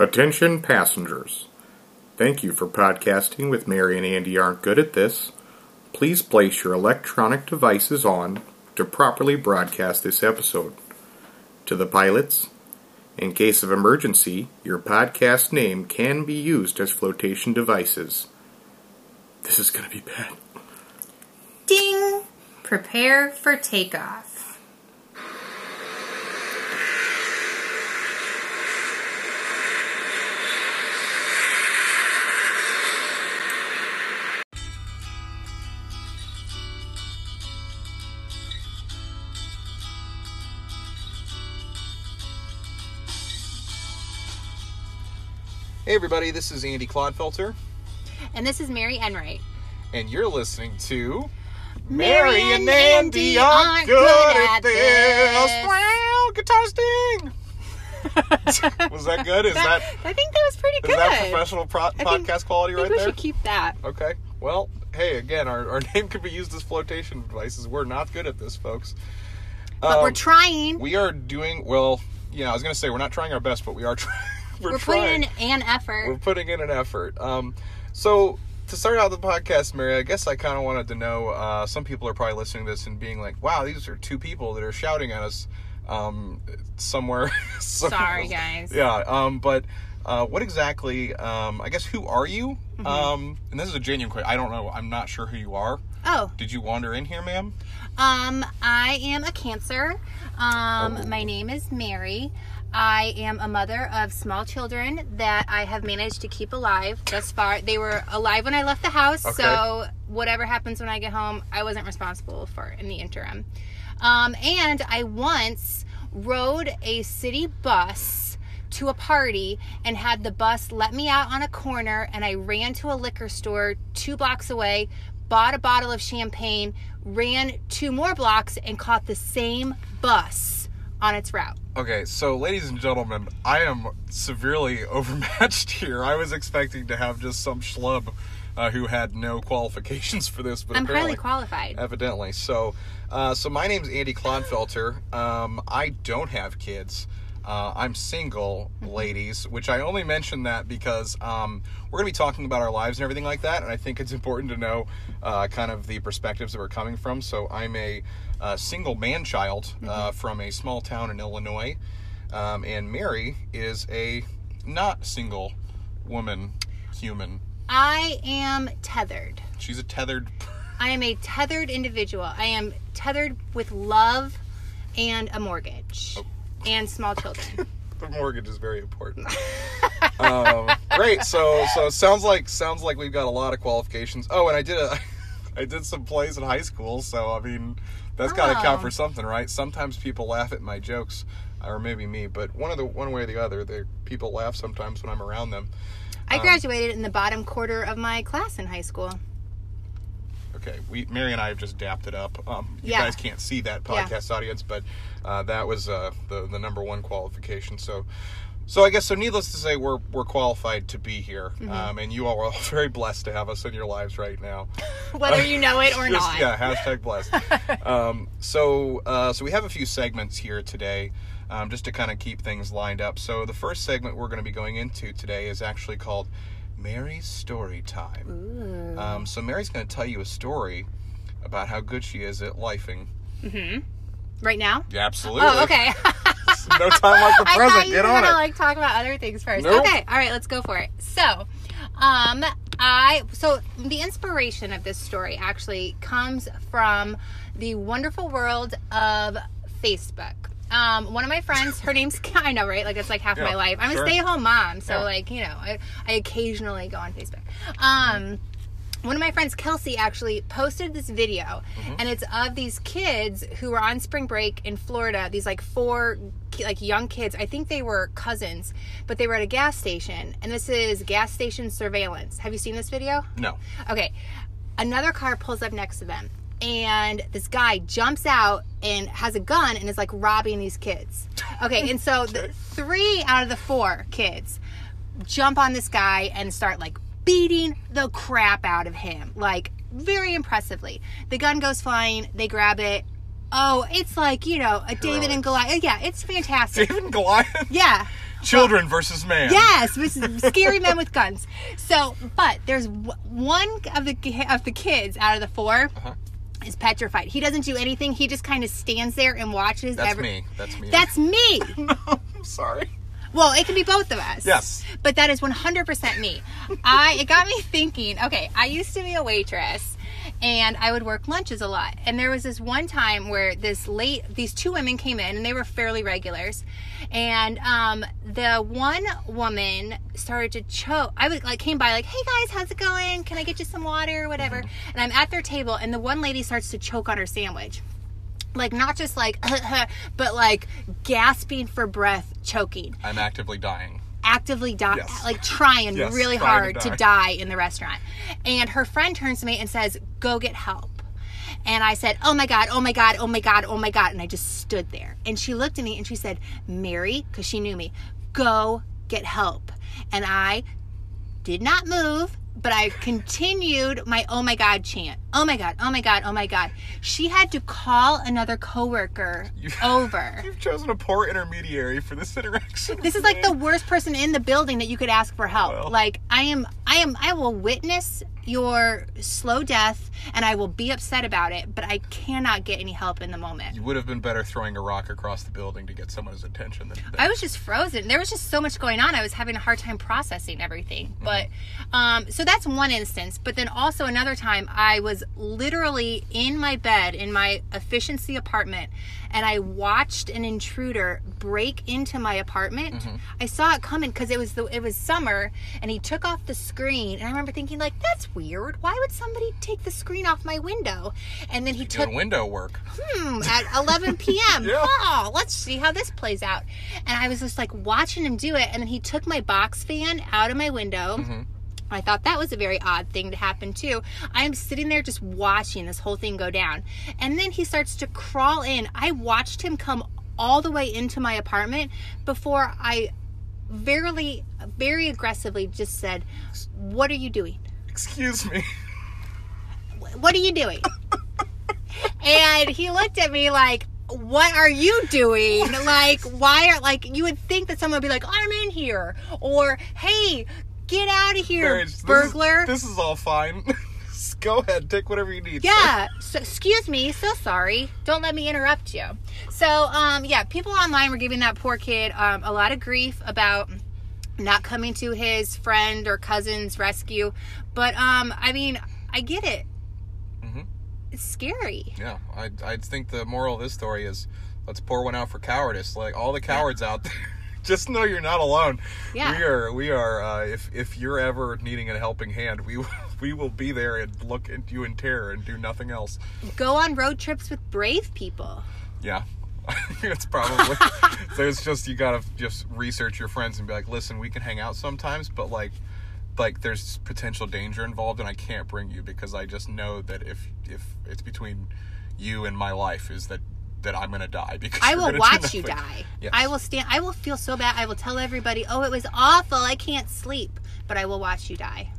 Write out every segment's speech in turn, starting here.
Attention passengers. Thank you for podcasting with Mary and Andy aren't good at this. Please place your electronic devices on to properly broadcast this episode. To the pilots, in case of emergency, your podcast name can be used as flotation devices. This is going to be bad. Ding! Prepare for takeoff. Hey everybody, this is Andy Clodfelter, And this is Mary Enright. and you're listening to Mary and Andy aren't good at this. Wow, guitar sting. was that good? Is that I think that was pretty good. is that professional pro- podcast quality think right we there? should keep that. Okay. Well, hey, again, our, our name could be used as flotation devices. We're not good at this, folks. But we're Um, trying. We are doing well. Yeah, I was gonna say we're not trying our best, but we are trying. we're, We're trying. putting in an effort. We're putting in an effort. Um, so to start out the podcast, Mary, I guess I kind of wanted to know. Uh, some people are probably listening to this and being like, "Wow, these are two people that are shouting at us um, somewhere." somewhere Sorry, guys. Yeah. Um, but uh, what exactly? Um, I guess who are you? Mm-hmm. Um, and this is a genuine question. I don't know. I'm not sure who you are. oh, Did you wander in here, ma'am? um, I am a Cancer. Um, Oh. my name is Mary. I am a mother of small children that I have managed to keep alive thus far. They were alive when I left the house, Okay. so whatever happens when I get home, I wasn't responsible for in the interim. Um, and I once rode a city bus to a party and had the bus let me out on a corner and I ran to a liquor store two blocks away, bought a bottle of champagne, ran two more blocks and caught the same bus on its route. Okay, so ladies and gentlemen, I am severely overmatched here. I was expecting to have just some schlub uh, who had no qualifications for this, but I'm highly qualified. evidently. So, uh, so my name's Andy Clodfelter. Um, I don't have kids. Uh, I'm single, Mm-hmm. ladies, which I only mention that because um, we're going to be talking about our lives and everything like that, and I think it's important to know uh, kind of the perspectives that we're coming from. So I'm a uh, single man child uh, from a small town in Illinois, um, and Mary is a not single woman, human. I am tethered. She's a tethered. I am a tethered individual. I am tethered with love and a mortgage Oh. And small children. the mortgage is very important. um, great. So so sounds like sounds like we've got a lot of qualifications. Oh, and I did a I did some plays in high school, so I mean that's got to count Oh. for something, right? Sometimes people laugh at my jokes, or maybe me, but one of the one way or the other, the people laugh sometimes when I'm around them. I Um, graduated in the bottom quarter of my class in high school. Okay, we Mary and I have just dapped it up. Um, you Yeah. guys can't see that Yeah. podcast audience, but uh, that was uh, the the number one qualification. So, so I guess so. Needless to say, we're we're qualified to be here, Mm-hmm. um, and you all are very blessed to have us in your lives right now. Whether you know it or Just- not. Yeah, hashtag blessed. um, so, uh, so we have a few segments here today, um, just to kind of keep things lined up. So, the first segment we're going to be going into today is actually called Mary's Story Time. Um, so, Mary's going to tell you a story about how good she is at lifing. Right now? Yeah, absolutely. Oh, okay. no time like the present. Get on gonna it. like talk about other things first. Nope. Okay, all right, let's go for it. So, um, I so the inspiration of this story actually comes from the wonderful world of Facebook. Um, one of my friends, her name's I know, right? Like it's like half Yeah, my life. I'm sure. a stay-at-home mom, so Yeah. like you know, I, I occasionally go on Facebook. Um, one of my friends, Kelsey, actually posted this video, Mm-hmm. and it's of these kids who were on spring break in Florida. These like four like young kids. I think they were cousins, but they were at a gas station, and this is gas station surveillance. Have you seen this video? No. Okay. Another car pulls up next to them, and this guy jumps out and has a gun and is like robbing these kids. Okay, and so the three out of the four kids jump on this guy and start like beating the crap out of him, like very impressively. The gun goes flying, they grab it. Oh, it's like, you know, a David and Goliath. Yeah, it's fantastic. David and Goliath. Yeah. Children versus man. Yes, with scary men with guns. So, but there's w- one of the of the kids out of the 4 Uh-huh. Is petrified. He doesn't do anything. He just kind of stands there and watches. That's every- me. That's me. That's me. no, I'm sorry. Well, it can be both of us. Yes. But that is 100% me. I it got me thinking, okay, I used to be a waitress and I would work lunches a lot. And there was this one time where this late these two women came in and they were fairly regulars. And um the one woman started to choke. I was like came by like, "Hey guys, how's it going? Can I get you some water or whatever?" And I'm at their table and the one lady starts to choke on her sandwich like not just like but like gasping for breath choking I'm actively dying. Actively die Yes. like trying Yes, really to hard to die. die in the restaurant and her friend turns to me and says go get help and I said, Oh my God, oh my God, oh my God, oh my God. And I just stood there. And she looked at me and she said, Mary, because she knew me, go get help. And I did not move, but I continued my oh my God chant. Oh my God, oh my God, oh my God. She had to call another coworker You- over. You've chosen a poor intermediary for this interaction. This is like the worst person in the building that you could ask for help. Well. Like I am I am I will witness your slow death and I will be upset about it, but I cannot get any help in the moment. You would have been better throwing a rock across the building to get someone's attention than. than I was just frozen. There was just so much going on. I was having a hard time processing everything. But um, so that's one instance. But then also another time, I was literally in my bed in my efficiency apartment, and I watched an intruder break into my apartment. I saw it coming because it was the it was summer, and he took off the screen. And I remember thinking like, that's weird. Why would somebody take the screen off my window? And then he took window work. hmm, at 11 p.m. Yeah. Oh, let's see how this plays out. And I was just like watching him do it. And then he took my box fan out of my window. I thought that was a very odd thing to happen too. I'm sitting there just watching this whole thing go down. And then he starts to crawl in. I watched him come all the way into my apartment before I very, very aggressively just said, What are you doing? Excuse me. what are you doing? and he looked at me like, what are you doing? Like, why are, like, you would think that someone would be like, I'm in here. Or, hey, get out of here, Mary, this is- burglar. This is, all fine. Go ahead, take whatever you need. yeah. So, excuse me. So sorry. Don't let me interrupt you. So, um, yeah, people online were giving that poor kid um, a lot of grief about not coming to his friend or cousin's rescue. But, um, I mean, I get it. Mhm. It's scary. Yeah, I I think the moral of this story is let's pour one out for cowardice. Like all the cowards out there, just know you're not alone. Yeah. we are. We are. Uh, if if you're ever needing a helping hand, we will- we will be there and look at you in terror and do nothing else. Go on road trips with brave people. Yeah. it's probably so it's just you gotta just research your friends and be like listen we can hang out sometimes but like like there's potential danger involved and i can't bring you because i just know that if if it's between you and my life is that that i'm gonna die because I will watch you die. Yes. I will stand. I will feel so bad. I will tell everybody, "Oh, it was awful. I can't sleep." But I will watch you die.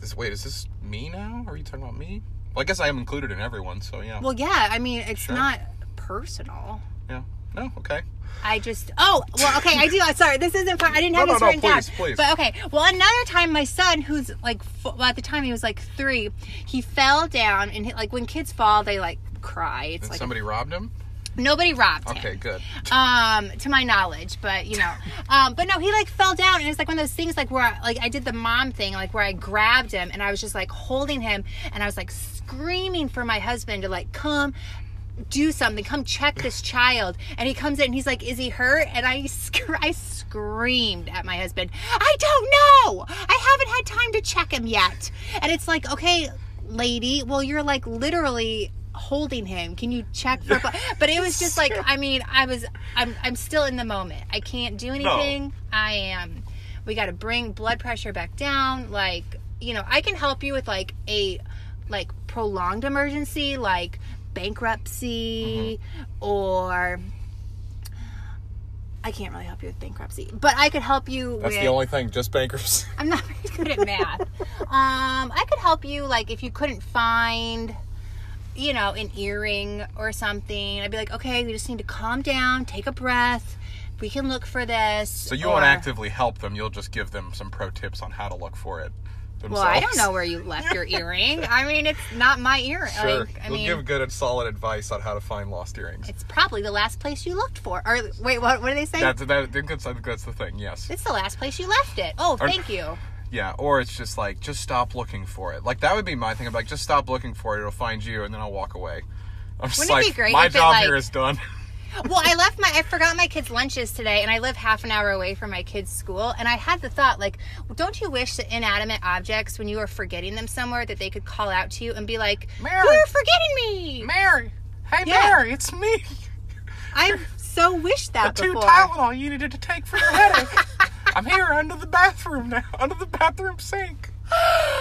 This, wait is this me now are you talking about me well i guess i am included in everyone so yeah Well, yeah. I mean, it's Sure. not personal. yeah no okay I just oh well okay I do I'm sorry this isn't fun I didn't have No, this no, no, written down please, please. but okay well another time my son who's like well, at the time he was like three he fell down and he, like when kids fall they like cry. It's and like somebody robbed him? Nobody robbed him. okay good. Um to my knowledge but you know. Um but no he like fell down and it's like one of those things like where I, like i did the mom thing like where i grabbed him and i was just like holding him and i was like screaming for my husband to like come do something. Come check this child. And he comes in and he's like is he hurt? And i sc- i screamed at my husband. I don't know! I haven't had time to check him yet. And it's like okay lady well you're like literally holding him. Can you check for but it was just like i mean i was i'm i'm still in the moment. I can't do anything. I am we got to bring blood pressure back down. Like you know i can help you with like a like prolonged emergency like bankruptcy or I can't really help you with bankruptcy, but I could help you that's with the only thing just bankers I'm not very good at math. um, I could help you, like, if you couldn't find, you know, an earring or something. I'd be like, okay, we just need to calm down, take a breath, we can look for this. So you won't actively help them. You'll just give them some pro tips on how to look for it. Well, I don't know where you left your earring. I mean, it's not my earring. Sure, Like, I you'll mean, give good and solid advice on how to find lost earrings. it's probably the last place you looked for. Or wait, what? What do they say? That's that. That's, that's the thing. Yes. it's the last place you left it. Oh, thank you. Yeah. Or it's just like just stop looking for it. Like that would be my thing. I'm like just stop looking for it. It'll find you, and then I'll walk away. I'm just Wouldn't it be great my if it, job like- here is done. Well, I left my, I forgot my kids' lunches today, and I live half an hour away from my kids' school. And I had the thought, like, don't you wish that inanimate objects, when you are forgetting them somewhere, that they could call out to you and be like, Mary. "You're forgetting me." Mary. Hey Yeah. Mary, it's me. I've so wish that the Two before. Tylenol you needed to take for your headache. I'm here under the bathroom now, under the bathroom sink.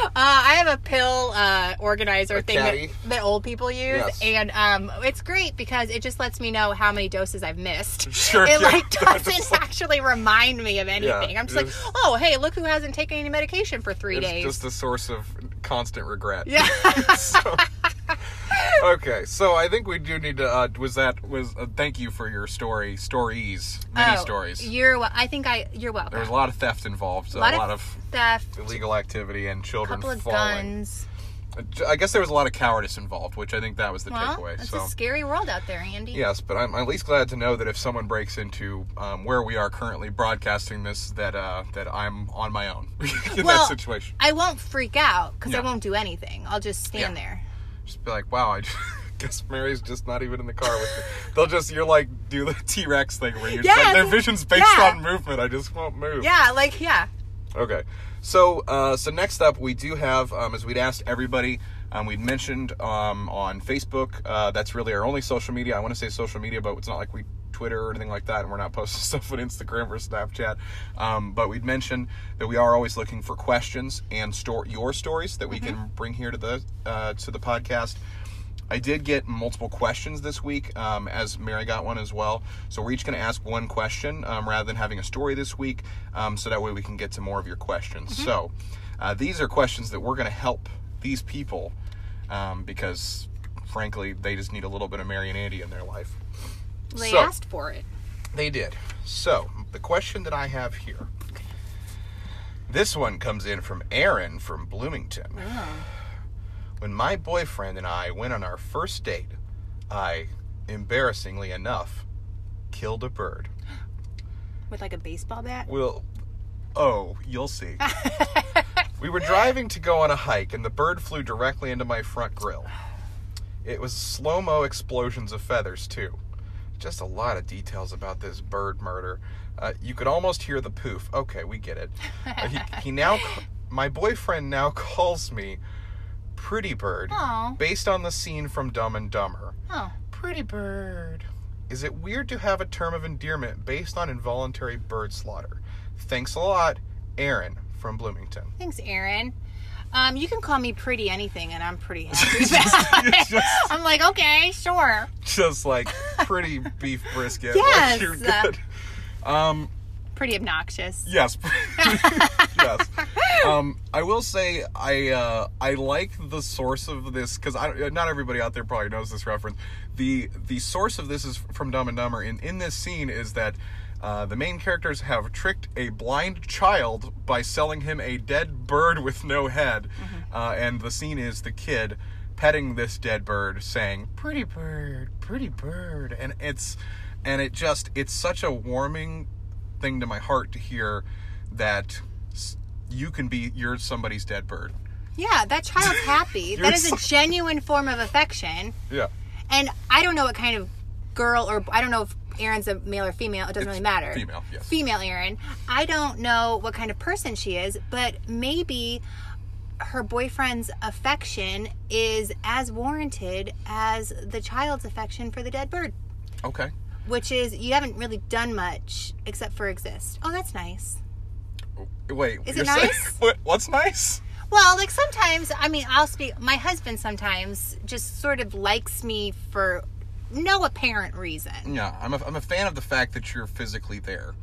Uh, I have a pill uh, organizer A thing that, that old people use, Yes. and um, it's great because it just lets me know how many doses I've missed. Sure, it yeah. like doesn't like- actually remind me of anything. I'm just like, oh, hey, look who hasn't taken any medication for three It's days. just a source of constant regret. yeah. So- okay, so I think we do need to. Uh, was that was? Uh, thank you for your story, stories, many Oh, stories. You're. I think I. You're welcome. There was a lot of theft involved, a lot, a lot of, of theft. illegal activity and A children couple of falling. guns. I guess there was a lot of cowardice involved, which I think that was the Well, takeaway. it's So a scary world out there, Andy. yes, but I'm at least glad to know that if someone breaks into um, where we are currently broadcasting this, that uh, that I'm on my own in Well, that situation. I won't freak out because I won't do anything. I'll just stand Yeah. there. Just be like, wow, I guess Mary's just not even in the car with me. They'll just you're like do the T Rex thing where you're just like their vision's based Yeah. on movement. I just won't move. Yeah, like yeah. Okay. So, uh, so next up, we do have, um, as we'd asked everybody, um, we'd mentioned um, on Facebook. Uh, that's really our only social media. I want to say social media, but it's not like we Twitter or anything like that, and we're not posting stuff on Instagram or Snapchat. Um, but we'd mentioned that we are always looking for questions and store your stories that we can bring here to the uh, to the podcast. I did get multiple questions this week, um, as Mary got one as well. So we're each going to ask one question um, rather than having a story this week, um, so that way we can get to more of your questions. So uh, these are questions that we're going to help these people um, because, frankly, they just need a little bit of Mary and Andy in their life. They So- asked for it. They did. So, the question that I have here. This one comes in from Aaron from Bloomington. Ah. When my boyfriend and I went on our first date, I, embarrassingly enough, killed a bird. With like a baseball bat. Well, oh, you'll see. we were driving to go on a hike, and the bird flew directly into my front grill. It was slow mo explosions of feathers, too. Just a lot of details about this bird murder. Uh, you could almost hear the poof. Okay, we get it. Uh, he, he now, my boyfriend now calls me Pretty Bird, Aw. based on the scene from Dumb and Dumber. Oh. Pretty bird. Is it weird to have a term of endearment based on involuntary bird slaughter? Thanks a lot, Aaron from Bloomington. Thanks, Aaron. Um, you can call me pretty anything, and I'm pretty happy it. Just- I'm like, okay, sure. Just like pretty beef brisket. Yes. Like good. Um, Pretty obnoxious. yes. yes. Um, I will say I uh, I like the source of this because I not everybody out there probably knows this reference. The the source of this is from Dumb and Dumber. In in this scene is that uh, the main characters have tricked a blind child by selling him a dead bird with no head, uh, and the scene is the kid petting this dead bird, saying "Pretty bird, pretty bird," and it's and it just it's such a warming thing to my heart to hear that you can be you're somebody's dead bird. Yeah, that child's happy. That is a genuine form of affection. Yeah. And I don't know what kind of girl or I don't know if Aaron's a male or female. It doesn't really matter. female, yes. Female Aaron. I don't know what kind of person she is, but maybe her boyfriend's affection is as warranted as the child's affection for the dead bird, Okay. which is you haven't really done much except for exist. Oh, that's nice. Wait. Is it nice? what, what's nice? Well, like sometimes, I mean, I'll speak. My husband sometimes just sort of likes me for no apparent reason. Yeah, I'm a, I'm a fan of the fact that you're physically there.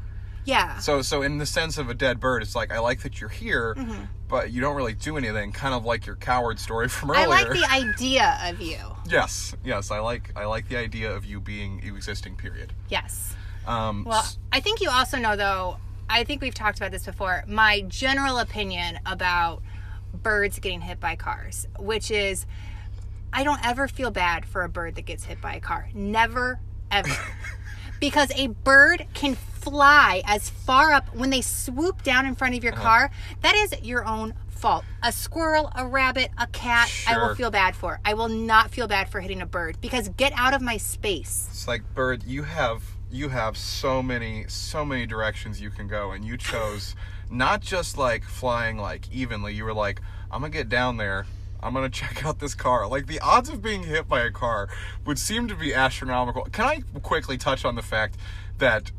Yeah. So so in the sense of a dead bird, it's like I like that you're here, Mm-hmm. but you don't really do anything. Kind of like your coward story from earlier. I like the idea of you. yes, yes, I like I like the idea of you being you existing. Period. Yes. Um, Well, I think you also know, though, I think we've talked about this before. My general opinion about birds getting hit by cars, which is I don't ever feel bad for a bird that gets hit by a car. Never, ever. because a bird can fly as far up when they swoop down in front of Uh-huh. your car. That is your own fault. A squirrel, a rabbit, a cat, I will feel bad for. I will not feel bad for hitting a bird because get out of my space. It's like bird, you have you have so many so many directions you can go, and you chose not just like flying like evenly. You were like, I'm gonna get down there. I'm gonna check out this car. Like the odds of being hit by a car would seem to be astronomical. Can I quickly touch on the fact that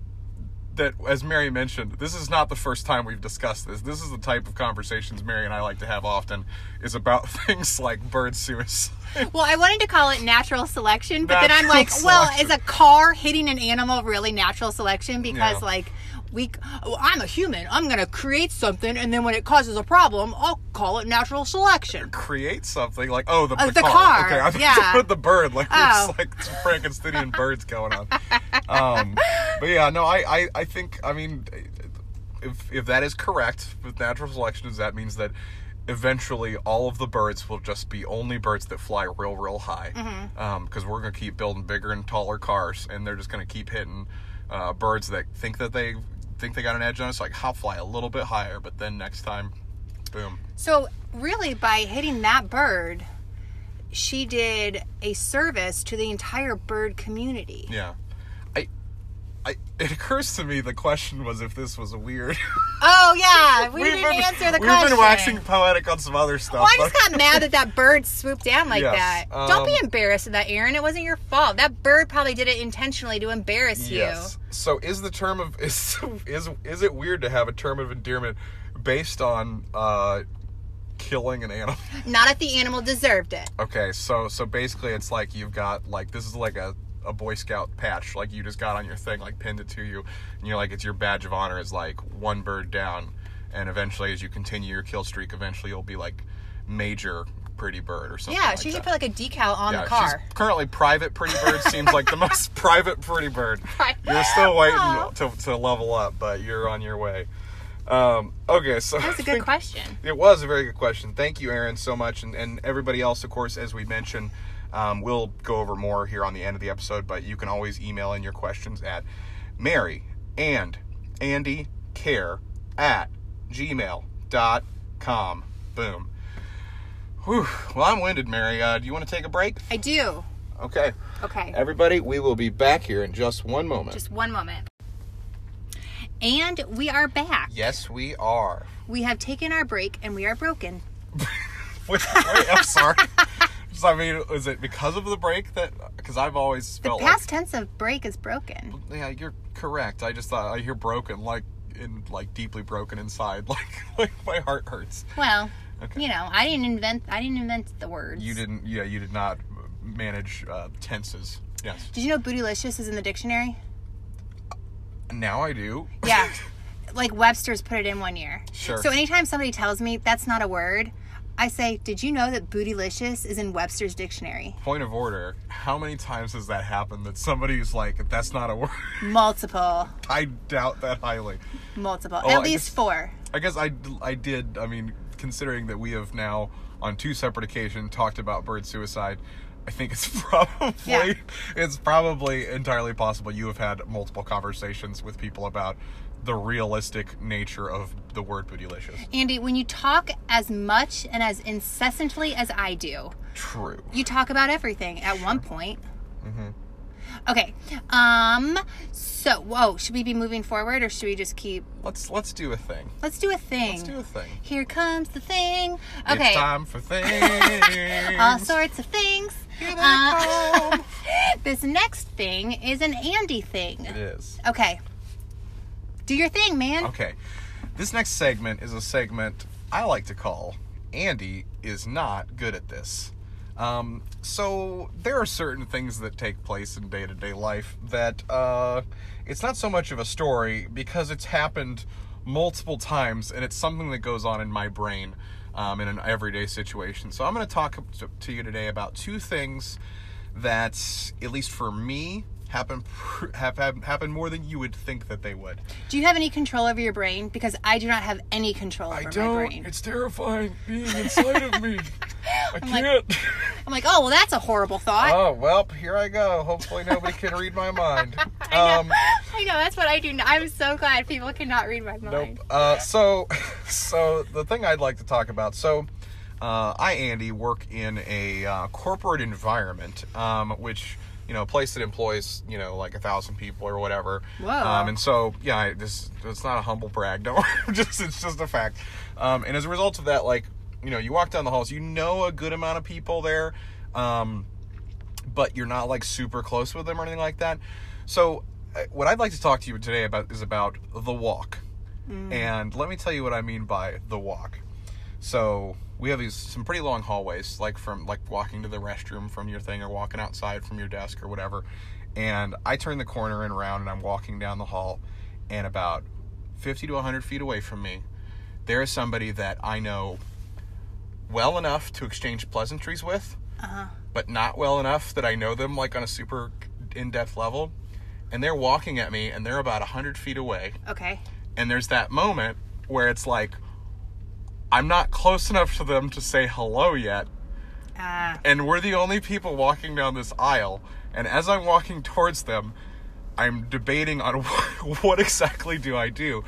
that as Mary mentioned, this is not the first time we've discussed this. This is the type of conversations Mary and I like to have often is about things like bird suicide. Well, I wanted to call it natural selection, but then I'm Natural like, well, is a car hitting an animal really natural selection? Because Yeah. like we, oh, I'm a human. I'm gonna create something, and then when it causes a problem, I'll call it natural selection. create something like oh the, Oh, the, the car. car, okay I thought yeah. put the bird like Oh. there's like Frankensteinian birds going on um but yeah no I, I I think I mean if if that is correct with natural selection that means that eventually all of the birds will just be only birds that fly real real high Mm-hmm. because we're gonna keep building bigger and taller cars and they're just gonna keep hitting uh, birds that think that they think they got an edge on us like I'll fly a little bit higher but then next time boom So really, by hitting that bird, she did a service to the entire bird community. Yeah. I it occurs to me the question was if this was weird. Oh yeah, we didn't answer the question. we've been waxing poetic on some other stuff. Well, I just got mad that that bird swooped down like Yes, that. Don't be um, embarrassed of that, Aaron. It wasn't your fault. That bird probably did it intentionally to embarrass you. Yes. So is the term of is is is it weird to have a term of endearment based on uh killing an animal? Not if the animal deserved it. Okay, so so basically it's like you've got like this is like a a Boy Scout patch, like you just got on your thing, like pinned it to you, and you're like it's your badge of honor is like one bird down, and eventually as you continue your kill streak, eventually you'll be like major pretty bird or something. Yeah, like she should that. put like a decal on yeah, the car. Currently private pretty bird seems like the most private pretty bird. You're still waiting Aw. to, to level up, but you're on your way. Um, okay, so That was a good question. it was a very good question. Thank you, Aaron, so much, and, and everybody else, of course, as we mentioned, um, we'll go over more here on the end of the episode. But you can always email in your questions at Mary and Andy Care at gmail.com. Boom. Whew. Well, I'm winded, Mary. Uh, do you want to take a break? I do. Okay. Okay. Everybody, we will be back here in just one moment. Just one moment. And we are back. yes, we are. We have taken our break and we are broken. Wait, wait I'm sorry. So, I mean, is it because of the break that? Because I've always The felt past tense of break is broken. yeah, you're correct. I just thought I hear broken, like in like deeply broken inside, like like my heart hurts. Well, Okay. you know, I didn't invent I didn't invent the words. You didn't, yeah, you did not manage uh, tenses. Yes. Did you know bootylicious is in the dictionary? Now I do. Yeah. like Webster's put it in one year. Sure. So anytime somebody tells me that's not a word, I say, "Did you know that bootylicious is in Webster's dictionary?" Point of order. How many times has that happened that somebody's like, "That's not a word"? Multiple, I doubt that highly. multiple, at I least guess- four. I guess I, I did. I mean, considering that we have now on two separate occasions talked about bird suicide, I think it's probably Yeah. it's probably entirely possible you have had multiple conversations with people about the realistic nature of the word bootylicious. Andy, when you talk as much and as incessantly as I do, True. you talk about everything at one point. Mm-hmm. Okay. Um. So, whoa. Should we be moving forward, or should we just keep? Let's let's do a thing. Let's do a thing. Let's do a thing. Here comes the thing. Okay. It's time for things. All sorts of things. Here they Uh, come. this next thing is an Andy thing. it is. Okay. Do your thing, man. Okay. This next segment is a segment I like to call Andy is not good at this. Um, so there are certain things that take place in day to day life that uh, it's not so much of a story because it's happened multiple times and it's something that goes on in my brain um, in an everyday situation. So I'm going to talk to, to you today about two things that, at least for me, happen have, have happen more than you would think that they would. Do you have any control over your brain? Because I do not have any control over. I don't. It's terrifying being inside of me. I like- can't. I'm like, oh well, that's a horrible thought. oh well, here I go. Hopefully nobody can read my mind. I know. Um, I know. That's what I do. I'm so glad people cannot read my mind. Nope. Uh, so, so the thing I'd like to talk about. So, uh, I Andy work in a uh, corporate environment, um, which you know, a place that employs you know like a thousand people or whatever. Whoa. Um, and so, yeah, I, this it's not a humble brag. Don't just it's just a fact. Um, and as a result of that, like you know, you walk down the halls, you know a good amount of people there. Um, but you're not like super close with them or anything like that. So, uh, what I'd like to talk to you today about is about the walk. And let me tell you what I mean by the walk. So, we have these some pretty long hallways, like from like walking to the restroom from your thing or walking outside from your desk or whatever. And I turn the corner and around and I'm walking down the hall and about 50 to 100 feet away from me, there is somebody that I know well enough to exchange pleasantries with, uh-huh. but not well enough that I know them like on a super in depth level. And they're walking at me and they're about 100 feet away. Okay. And there's that moment where it's like, I'm not close enough to them to say hello yet. Uh, And we're the only people walking down this aisle. And as I'm walking towards them, I'm debating on what exactly do I do.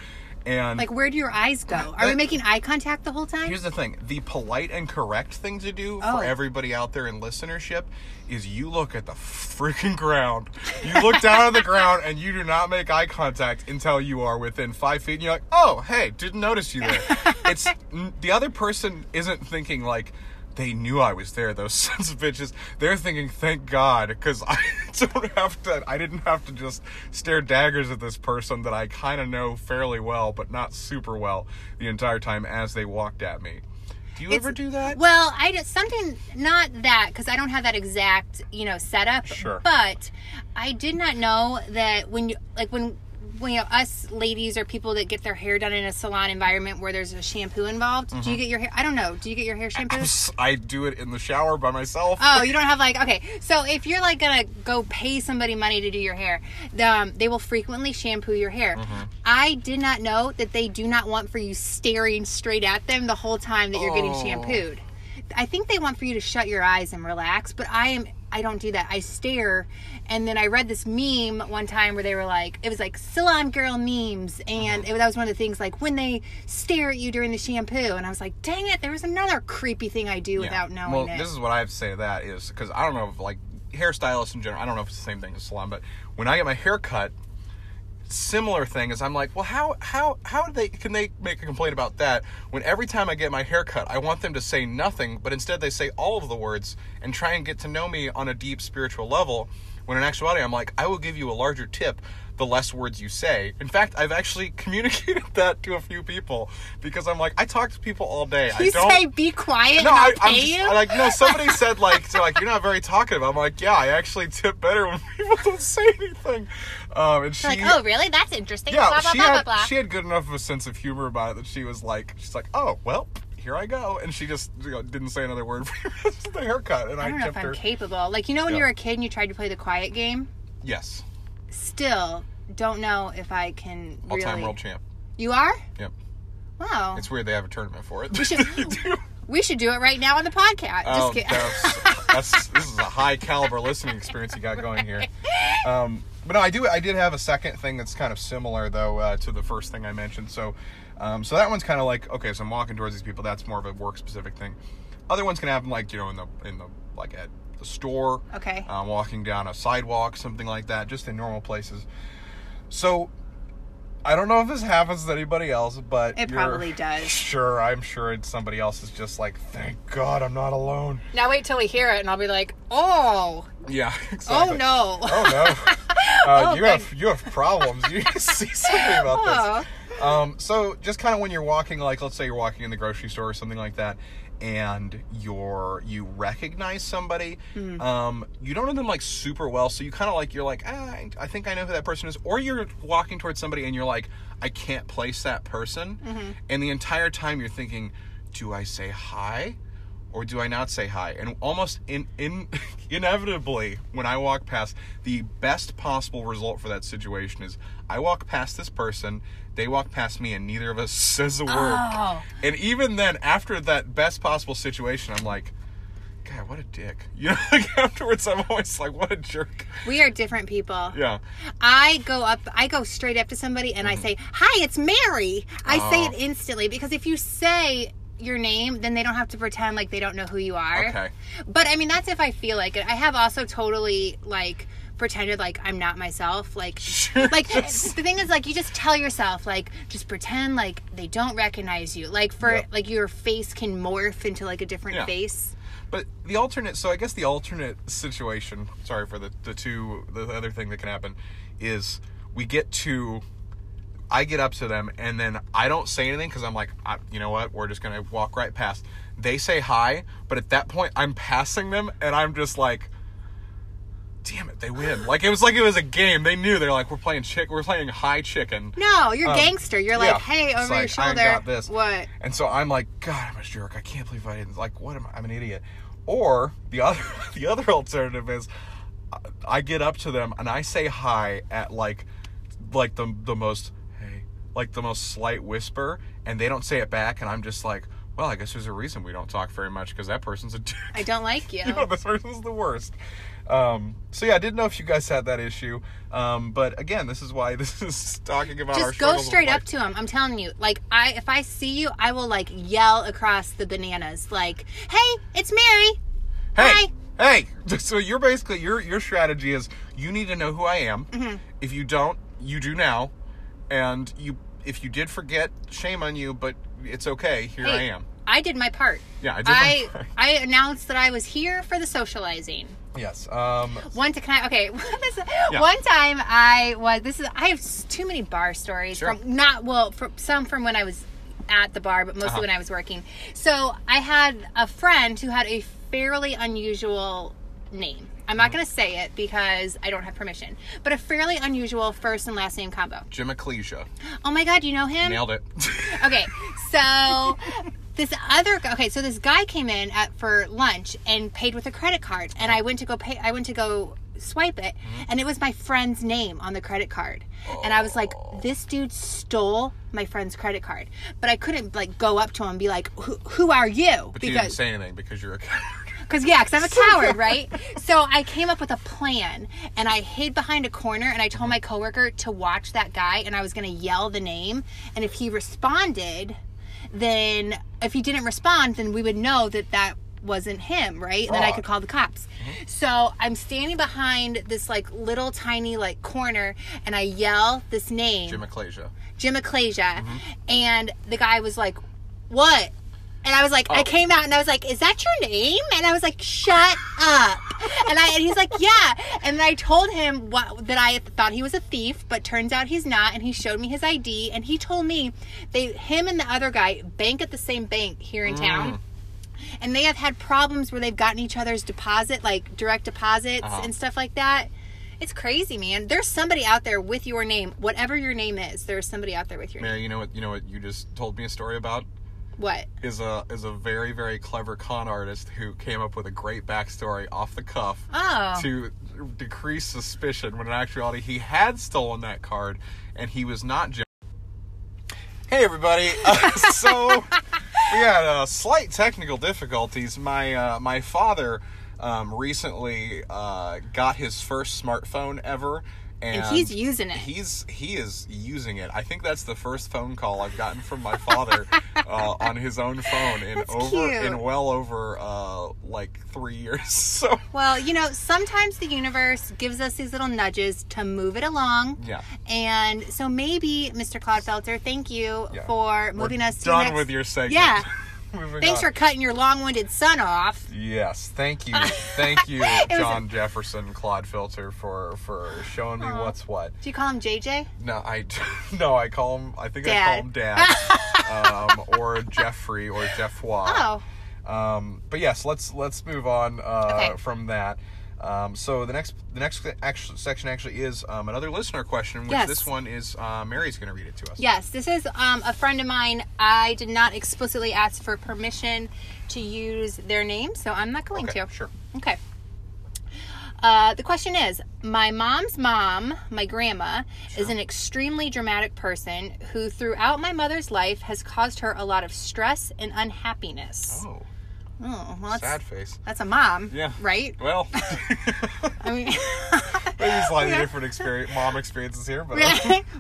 And like, where do your eyes go? Are we making eye contact the whole time? Here's the thing the polite and correct thing to do Oh. for everybody out there in listenership is you look at the freaking ground. You look down at the ground and you do not make eye contact until you are within five feet and you're like, oh, hey, didn't notice you there. it's n- the other person isn't thinking like, they knew I was there, those sons of bitches. They're thinking, thank God, because I don't have to, I didn't have to just stare daggers at this person that I kind of know fairly well, but not super well the entire time as they walked at me. Do you It's- ever do that? Well, I did something not that because I don't have that exact you know setup. Sure. But I did not know that when you like when when you know us ladies or people that get their hair done in a salon environment where there's a shampoo involved. Mm-hmm. Do you get your hair? I don't know. Do you get your hair shampooed? I do it in the shower by myself. Oh, you don't have like okay. So if you're like gonna go pay somebody money to do your hair, um, they will frequently shampoo your hair. Mm-hmm. I did not know that they do not want for you staring straight at them the whole time that you're getting Oh. shampooed. I think they want for you to shut your eyes and relax, but I am I don't do that. I stare, and then I read this meme one time where they were like, it was like salon girl memes, and uh-huh. it, that was one of the things like when they stare at you during the shampoo, and I was like, dang it, there was another creepy thing I do Yeah. without knowing well, it. this is what I have to say to that is because I don't know if like hairstylists in general. I don't know if it's the same thing as salon, but when I get my hair cut, similar thing is I'm like, well, how how how do they can they make a complaint about that when every time I get my hair cut, I want them to say nothing, but instead they say all of the words and try and get to know me on a deep spiritual level. When in actuality, I'm like, I will give you a larger tip the less words you say. In fact, I've actually communicated that to a few people because I'm like, I talk to people all day. I don't say be quiet no, I, I'm just, you. like no. Somebody said like so like you're not very talkative. I'm like yeah, I actually tip better when people don't say anything. Um, and she like, oh, really? That's interesting. yeah, blah, blah, she blah, had blah, blah. she had good enough of a sense of humor about it that she was like she's like oh well here I go, and she just you know, didn't say another word for the haircut, and I, I don't know if I'm her. capable. Like, you know, when Yeah. you were a kid and you tried to play the quiet game? Yes, Still, don't know if I can all-time world champ. You are? Yep, Wow. it's weird they have a tournament for it. We should, do. we should do it right now on the podcast. Oh, Just kidding. that's, that's this is a high caliber listening experience you got going here. Um, but no, I do. I did have a second thing that's kind of similar though uh, to the first thing I mentioned. So, um, so that one's kind of like okay. So I'm walking towards these people. That's more of a work specific thing. Other ones can happen like you know in the in the like at the store. Okay. Um, walking down a sidewalk, something like that, just in normal places. So. I don't know if this happens to anybody else, but It probably does. Sure, I'm sure it's somebody else is just like, thank God I'm not alone. now wait till we hear it and I'll be like, oh, Yeah. oh no. Oh no. Uh, Oh, you thank- have you have problems. You need to see something about Oh. this. Um, so just kind of when you're walking, like let's say you're walking in the grocery store or something like that, and you're you recognize somebody, Hmm. um, you don't know them like super well, so you kind of like you're like ah, I- I think I know who that person is, or you're walking towards somebody and you're like I can't place that person, Mm-hmm. and the entire time you're thinking, do I say hi? Or do I not say hi? And almost in, in inevitably, when I walk past, the best possible result for that situation is I walk past this person, they walk past me, and neither of us says a word. Oh. And even then, after that best possible situation, I'm like, God, what a dick. You know, like afterwards, I'm always like, what a jerk. We are different people. Yeah. I go up, I go straight up to somebody and I say, Hi, it's Mary. I say Mm-hmm. Oh. it instantly because if you say your name, then they don't have to pretend like they don't know who you are. Okay. But I mean, that's if I feel like it. I have also totally like pretended like I'm not myself. Like, like the thing is, like you just tell yourself, like just pretend like they don't recognize you. Like for Yep. like your face can morph into like a different Yeah. face. But the alternate, so I guess the alternate situation, sorry for the, the two, the other thing that can happen is we get to, I get up to them and then I don't say anything because I'm like, I, you know what, we're just going to walk right past. They say hi, but at that point I'm passing them and I'm just like, damn it, they win. Like it was like it was a game. They knew they're like, we're playing chick, we're playing high chicken. No, you're Um, gangster. You're like, yeah. hey, It's over your like, I shoulder. got this. What? And so I'm like, God, I'm a jerk. I can't believe I didn't. Like, what am I? I'm an idiot. Or the other, the other alternative is, I- I get up to them and I say hi at like, like the the most, hey, like the most slight whisper, and they don't say it back, and I'm just like, well, I guess there's a reason we don't talk very much because that person's a dick. I don't like you. you know, this person's the worst. Um, so yeah, I didn't know if you guys had that issue. Um, but again, this is why this is talking about our just go straight up to him. I'm telling you. Like I if I see you, I will like yell across the bananas like, "Hey, it's Mary." Hey, hey. So you're basically your your strategy is you need to know who I am. Mm-hmm. If you don't, you do now, and you if you did forget, shame on you. But it's okay. Here I am. I did my part. Yeah, I did my I part. I announced that I was here for the socializing. Yes. Um. One to can I okay. Yeah. One time I was this is I have too many bar stories Sure. from not well from some from when I was at the bar, but mostly Uh-huh. when I was working. So I had a friend who had a fairly unusual name. I'm not going to say it because I don't have permission, but a fairly unusual first and last name combo. Jim Ecclesia. Oh my God, you know him? Nailed it. Okay, so this other okay, so this guy came in at for lunch and paid with a credit card, and I went to go pay. I went to go swipe it, mm-hmm. and it was my friend's name on the credit card, and I was like, oh. this dude stole my friend's credit card, but I couldn't like go up to him and be like, who, who are you? But you didn't say anything because you're a. Because yeah, because I'm a coward, right? so I came up with a plan, and I hid behind a corner, and I told my coworker to watch that guy, and I was gonna yell the name, and if he responded, then if he didn't respond, then we would know that that wasn't him, right? And then I could call the cops. So I'm standing behind this like little tiny like corner, and I yell this name. Jim Ecclesia. Jim Ecclesia, Mm-hmm. and the guy was like, "What?" And I was like, I Oh. came out and I was like, "Is that your name?" And I was like, "Shut up!" And I and he's like, "Yeah." And then I told him what that I thought he was a thief, but turns out he's not. And he showed me his ID, and he told me they him and the other guy bank at the same bank here in Mm. town. And they have had problems where they've gotten each other's deposit, like direct deposits Uh-huh. and stuff like that. It's crazy, man. There's somebody out there with your name, whatever your name is. There's somebody out there with your name. Mary, you know what? You know what you just told me a story about What? is a is a very very clever con artist who came up with a great backstory off the cuff. Oh, to decrease suspicion when in actuality he had stolen that card and he was not Jim. Hey everybody! Uh, so we had uh, slight technical difficulties. My uh, my father um, recently uh, got his first smartphone ever, and, and he's using it. He's he is using it. I think that's the first phone call I've gotten from my father uh, on his own phone in That's over cute. in well over uh, like three years. So Well, you know, sometimes the universe gives us these little nudges to move it along. yeah. And so maybe, Mr. Clodfelter, thank you Yeah. for moving We're us to done next... with your segment. Yeah. Thanks for cutting your long-winded son off. Yes, thank you, thank you, was a- John Jefferson Clodfelter for for showing me what's what. Do you call him JJ? No, I no, I call him. I think I call him Dad, um, or Jeffrey, or Jeffroy. Oh, Um, but yes, let's let's move on uh, Okay. from that. Um, so the next the next actual section actually is um, another listener question, which Yes. this one is uh, Mary's going to read it to us. Yes, this is um, a friend of mine. I did not explicitly ask for permission to use their name, so I'm not going Okay, to. sure. Okay. Uh, the question is My mom's mom, my grandma, is an extremely dramatic person who, throughout my mother's life, has caused her a lot of stress and unhappiness. Oh, Oh, well, that's, sad face. that's a mom, Yeah. right? Well, I mean, maybe slightly Yeah. different experience, mom experiences here, but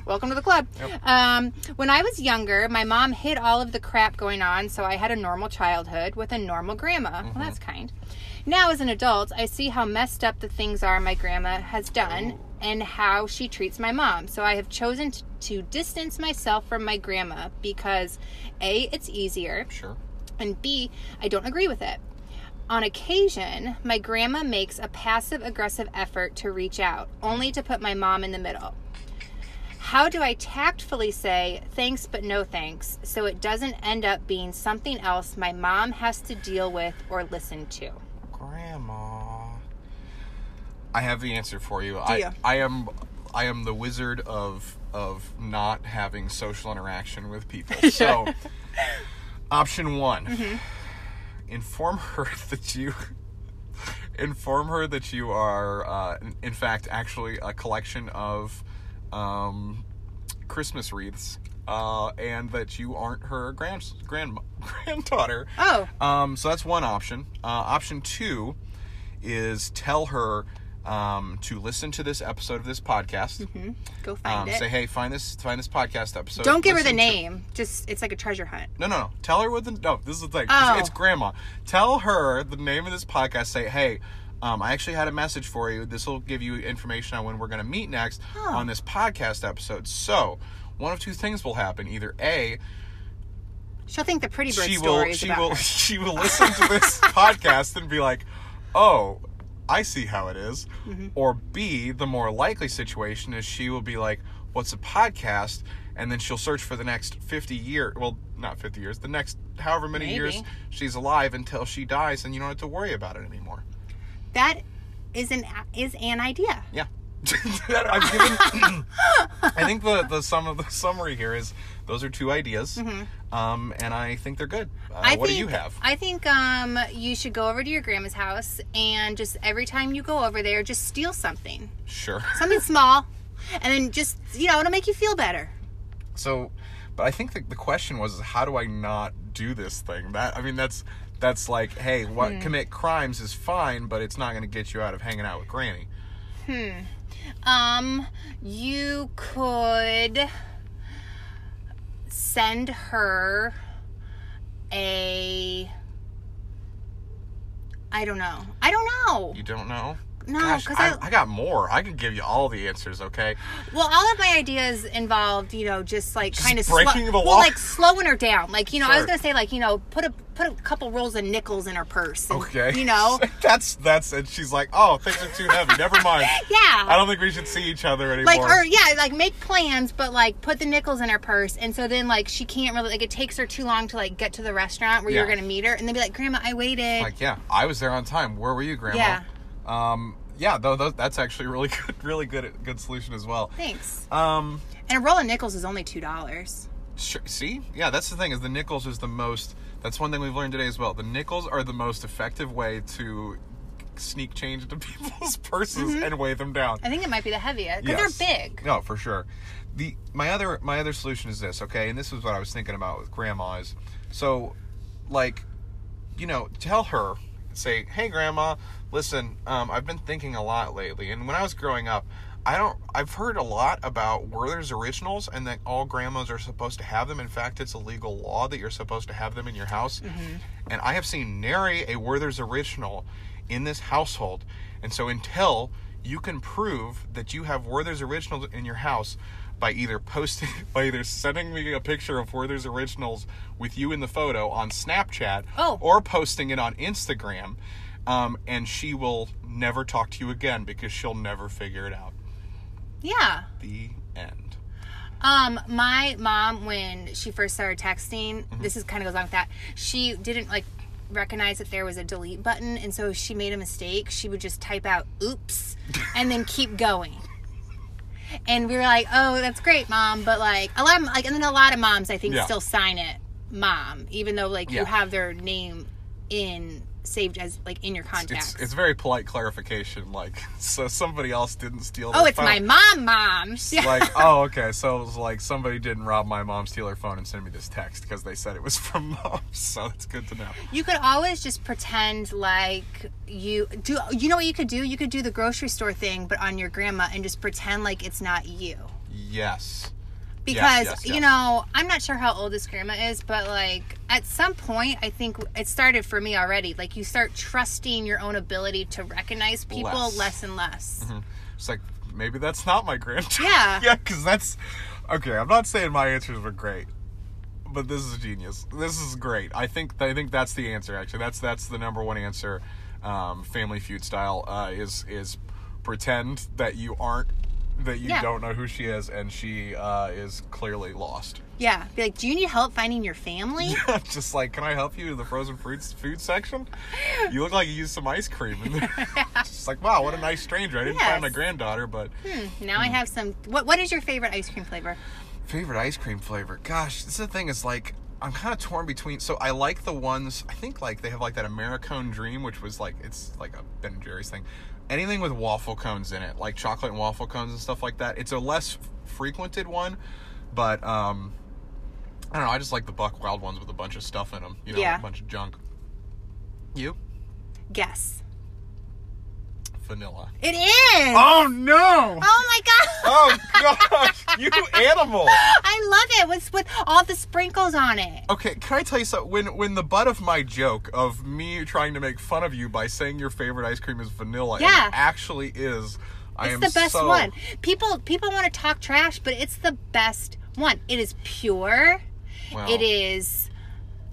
Welcome to the club. Um, when I was younger, my mom hid all of the crap going on, so I had a normal childhood with a normal grandma. Well, that's kind. Now, as an adult, I see how messed up the things are my grandma has done and how she treats my mom. So I have chosen t- to distance myself from my grandma because A, it's easier, sure. And B, I don't agree with it. On occasion, my grandma makes a passive aggressive effort to reach out, only to put my mom in the middle. How do I tactfully say thanks but no thanks so it doesn't end up being something else my mom has to deal with or listen to? Grandma. I have the answer for you. I ya? I am I am the wizard of of not having social interaction with people. So option one. Mm-hmm. Inform her that you inform her that you are uh, in- fact actually a collection of um, Christmas wreaths. Uh, and that you aren't her grand, grand granddaughter. Oh. Um, so that's one option. Uh, option two is tell her um, to listen to this episode of this podcast. Go find Um, it. say, hey, find this find this podcast episode. don't give her the Listen to- name. Just it's like a treasure hunt. no, no, no. Tell her what the no. This is the thing. Oh. It's, it's grandma. Tell her the name of this podcast. Say, hey. Um, I actually had a message for you. This will give you information on when we're going to meet next Oh. on this podcast episode. So, one of two things will happen. Either A, She'll think the pretty bird she will story is she will her. she will listen to this podcast and be like, "Oh, I see how it is." Mm-hmm. Or B, the more likely situation is she will be like, "What's a podcast?" and then she'll search for the next 50 years, well, not 50 years, the next however many Maybe. years she's alive until she dies and you don't have to worry about it anymore. That is an is an idea. Yeah. I've given I think the the sum of the summary here is those are two ideas. Um, and I think they're good. Uh, Mm-hmm. I what think, do you have? I think um, you should go over to your grandma's house and just every time you go over there, just steal something, Sure. something small, and then just you know it'll make you feel better. So, but I think the, the question was, how do I not do this thing? That I mean, that's that's like, hey, what Hmm. commit crimes is fine, but it's not going to get you out of hanging out with Granny. Um, you could send her a. I don't know. I don't know. You don't know? No, Gosh, 'cause I, I- I got more. I can give you all the answers. Okay. Well, all of my ideas involved, you know, just like kind of breaking the well, like slowing her down. Like, you know, I was gonna say, like, you know, put a put a couple rolls of nickels in her purse. and, Okay. You know, that's that's and she's like, oh, things are too heavy. Never mind. Yeah. I don't think we should see each other anymore. like or yeah, like make plans, but like put the nickels in her purse, and so then like she can't really like it takes her too long to like get to the restaurant where you're gonna meet her, and then be like, Grandma, I waited. Like, yeah, I was there on time. Where were you, Grandma? Yeah. Um. Yeah. Though th- that's actually really good, really good, good solution as well. Thanks. Um. And a roll of nickels is only two dollars. Sure. See, yeah, that's the thing is the nickels is the most. That's one thing we've learned today as well. The nickels are the most effective way to sneak change into people's purses and weigh them down. I think it might be the heaviest because Yes. they're big. No, for sure. The my other my other solution is this, okay? And this is what I was thinking about with grandma is so like you know, tell her say, "Hey grandma, listen, um, I've been thinking a lot lately and when I was growing up, I don't I've heard a lot about Werther's originals and that all grandmas are supposed to have them. In fact, it's a legal law that you're supposed to have them in your house. And I have seen nary a Werther's original in this household. And so until you can prove that you have Werther's originals in your house by either posting by either sending me a picture of Werther's originals with you in the photo on Snapchat Oh. or posting it on Instagram, um, and she will never talk to you again because she'll never figure it out. Yeah. The end. Um, my mom, when she first started texting, Mm-hmm. this is kind of goes on with that. She didn't like recognize that there was a delete button, and so if she made a mistake, she would just type out "oops" and then keep going. And we were like, "Oh, that's great, mom," but like a lot, of, like, and then a lot of moms, I think, Yeah. still sign it "mom," even though like Yeah. you have their name in saved as like in your contacts. It's, it's very polite clarification, like so somebody else didn't steal. oh, it's phone. my mom, mom. Yeah. like oh okay so it was like somebody didn't rob my mom steal her phone and send me this text because they said it was from mom so it's good to know You could always just pretend like you do. You know what you could do? You could do the grocery store thing, but on your grandma, and just pretend like it's not you. yes Because yes, you yes. know, I'm not sure how old this grandma is, but like at some point, I think it started for me already. Like you start trusting your own ability to recognize people Less. less, and less. it's like maybe that's not my grandchild Yeah. yeah because that's okay i'm not saying my answers were great but this is genius this is great i think i think that's the answer actually that's that's the number one answer um, family feud style uh, is is pretend that you aren't that you Yeah. don't know who she is and she uh, is clearly lost Yeah, be like, do you need help finding your family? just like, can I help you in the frozen fruits food section? You look like you used some ice cream. in there. just like, wow, what a nice stranger. I didn't find my granddaughter, but now I have some. What What is your favorite ice cream flavor? favorite ice cream flavor. Gosh, this is the thing. Is like. I'm kind of torn between. So I like the ones. I think like they have like that Americone Dream, which was like it's like a Ben and Jerry's thing. Anything with waffle cones in it, like chocolate and waffle cones and stuff like that. It's a less frequented one, but um, I don't know. I just like the Buck Wild ones with a bunch of stuff in them. You know, Yeah. a bunch of junk. You Guess. Vanilla. It is. Oh no! Oh my god. Oh gosh, you animal! I love it with with all the sprinkles on it. Okay, can I tell you something? When when the butt of my joke of me trying to make fun of you by saying your favorite ice cream is vanilla, Yeah. it actually is. I It's am the best so- one. People people want to talk trash, but it's the best one. It is pure. Wow. It is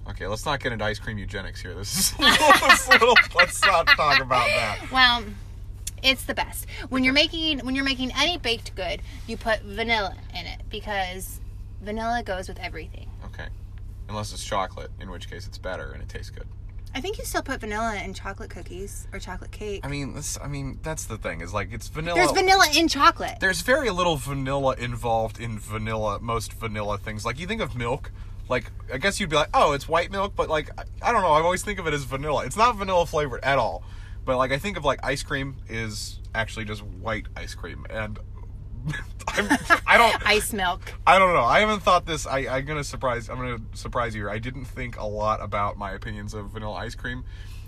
Okay, let's not get into ice cream eugenics here. This is a little, this is little let's not talk about that. well, it's the best. When you're making when you're making any baked good, you put vanilla in it because vanilla goes with everything. Okay, unless it's chocolate, in which case it's better and it tastes good. I think you still put vanilla in chocolate cookies or chocolate cake. I mean, this. I mean, that's the thing. Is like it's vanilla. There's vanilla in chocolate. there's very little vanilla involved in vanilla most vanilla things like you think of milk like i guess you'd be like oh it's white milk but like i, I don't know i always think of it as vanilla it's not vanilla flavored at all but like i think of like ice cream is actually just white ice cream and I'm, i don't Ice milk. i don't know i haven't thought this I, i'm gonna surprise i'm gonna surprise you i didn't think a lot about my opinions of vanilla ice cream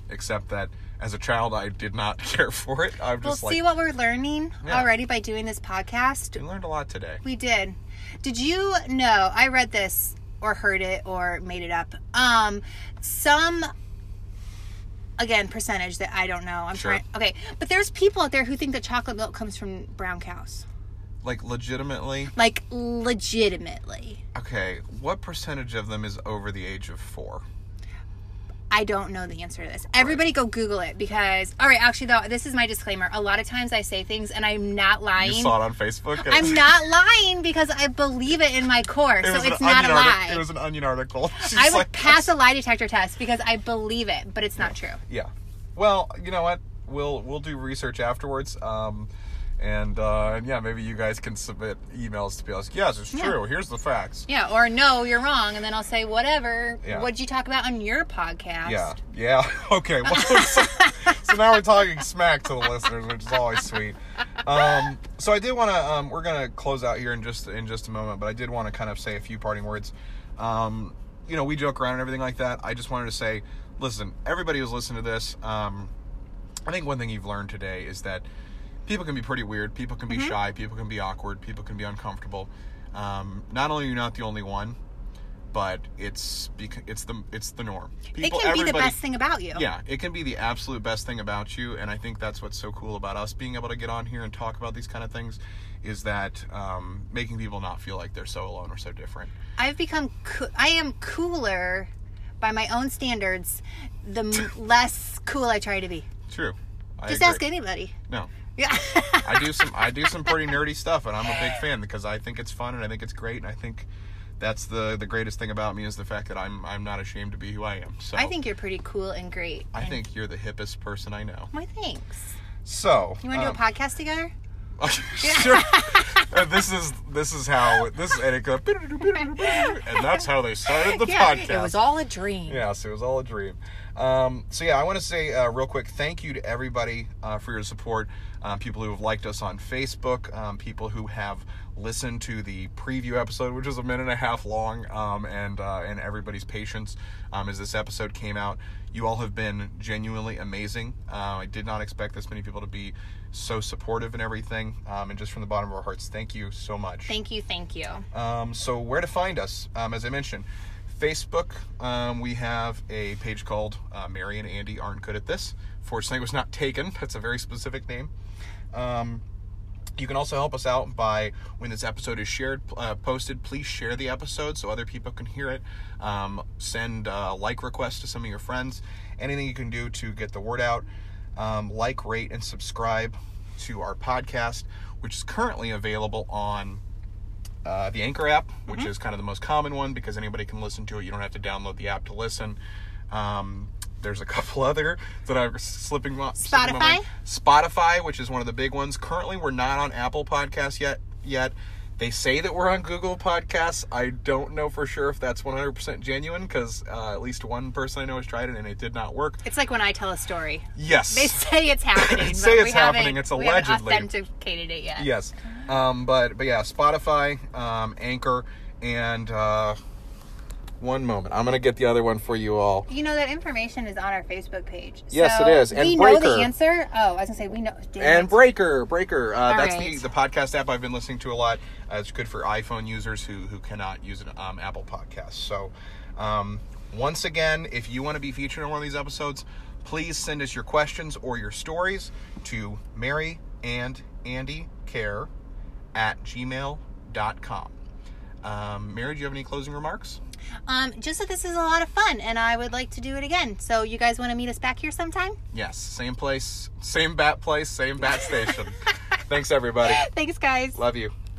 except that as a child i did not care for it i'm We'll like see what we're learning Yeah. already by doing this podcast. we learned a lot today We did. Did you know? I read this or heard it or made it up. Um, some again percentage that I don't know. I'm Sure. trying. Okay, but there's people out there who think that chocolate milk comes from brown cows, like legitimately like legitimately. Okay, what percentage of them is over the age of four? I don't know the answer to this. Everybody go Google it because, all right, actually, though, this is my disclaimer. A lot of times I say things and I'm not lying. You saw it on Facebook. I'm not lying because I believe it in my core, so it's not a lie. It was an onion article. She's I would like, pass a lie detector test because I believe it, but it's not true. Yeah. Well, you know what? We'll we'll do research afterwards. Um, and uh, and yeah, maybe you guys can submit emails to be like, yes, it's Yeah. true. Here's the facts. Yeah, or no, you're wrong, and then I'll say whatever. Yeah. What'd you talk about on your podcast? Yeah. Yeah. Okay. Well, so, so now we're talking smack to the listeners, which is always sweet. Um, so I did want to. Um, we're gonna close out here in just in just a moment, but I did want to kind of say a few parting words. Um, you know, we joke around and everything like that. I just wanted to say, listen, everybody who's listening to this, um, I think one thing you've learned today is that people can be pretty weird. People can be shy. People can be awkward. People can be uncomfortable. Um, not only are you not the only one, but it's bec- it's the it's the norm. It can be the best thing about you. yeah, it can be the absolute best thing about you, and I think that's what's so cool about us being able to get on here and talk about these kind of things, is that um, making people not feel like they're so alone or so different. I've become. Co- I am cooler by my own standards. The m- less cool I try to be. True. I Just agree. ask anybody. No, Yeah. I do some I do some pretty nerdy stuff, and I'm a big fan because I think it's fun and I think it's great, and I think that's the the greatest thing about me is the fact that I'm I'm not ashamed to be who I am. So I think you're pretty cool and great. I and- think you're the hippest person I know. My thanks. So You want to um, do a podcast together? sure. Uh, this is this is how this and it goes, and that's how they started the podcast. It was all a dream. Yes, it was all a dream. Um, so yeah, I want to say uh, real quick, thank you to everybody uh, for your support. Um, people who have liked us on Facebook, um, people who have listened to the preview episode, which was a minute and a half long, um, and uh, and everybody's patience um, as this episode came out. You all have been genuinely amazing. Uh, I did not expect this many people to be so supportive and everything. Um, and just from the bottom of our hearts, thank you so much. Thank you, thank you. Um, so where to find us? Um, as I mentioned, Facebook. Um, we have a page called uh, "Mary and Andy Aren't Good at This." Fortunately, it was not taken. That's a very specific name. Um, you can also help us out by when this episode is shared, uh, posted. Please share the episode so other people can hear it. Um, send uh, like requests to some of your friends. Anything you can do to get the word out. Um, like, rate, and subscribe to our podcast, which is currently available on uh, the Anchor app, which is kind of the most common one because anybody can listen to it. You don't have to download the app to listen. Um, there's a couple other that are slipping. my- mind. Spotify, which is one of the big ones. Currently, we're not on Apple Podcasts yet. Yet they say that we're on Google Podcasts. I don't know for sure if that's 100% genuine because uh, at least one person I know has tried it and it did not work. It's like when I tell a story. Yes. They say it's happening. Say but it's happening, it's we haven't allegedly. authenticated it yet. Yes. Um, but but yeah, Spotify, um, Anchor, and uh, one moment. I'm gonna get the other one for you all. You know that information is on our Facebook page. Yes, So it is. And we know the answer. Oh, I was gonna say we know. And it. Breaker, Breaker. Uh, that's right. the, the podcast app I've been listening to a lot. Uh, it's good for iPhone users who who cannot use an um, Apple Podcast. So, um, once again, if you want to be featured on one of these episodes, please send us your questions or your stories to Mary and Andy Care at gmail.com. Um, Mary, do you have any closing remarks? Um, just that this is a lot of fun, and I would like to do it again. So you guys want to meet us back here sometime? Yes, same place, same bat place, same bat station. Thanks, everybody. Thanks, guys. Love you.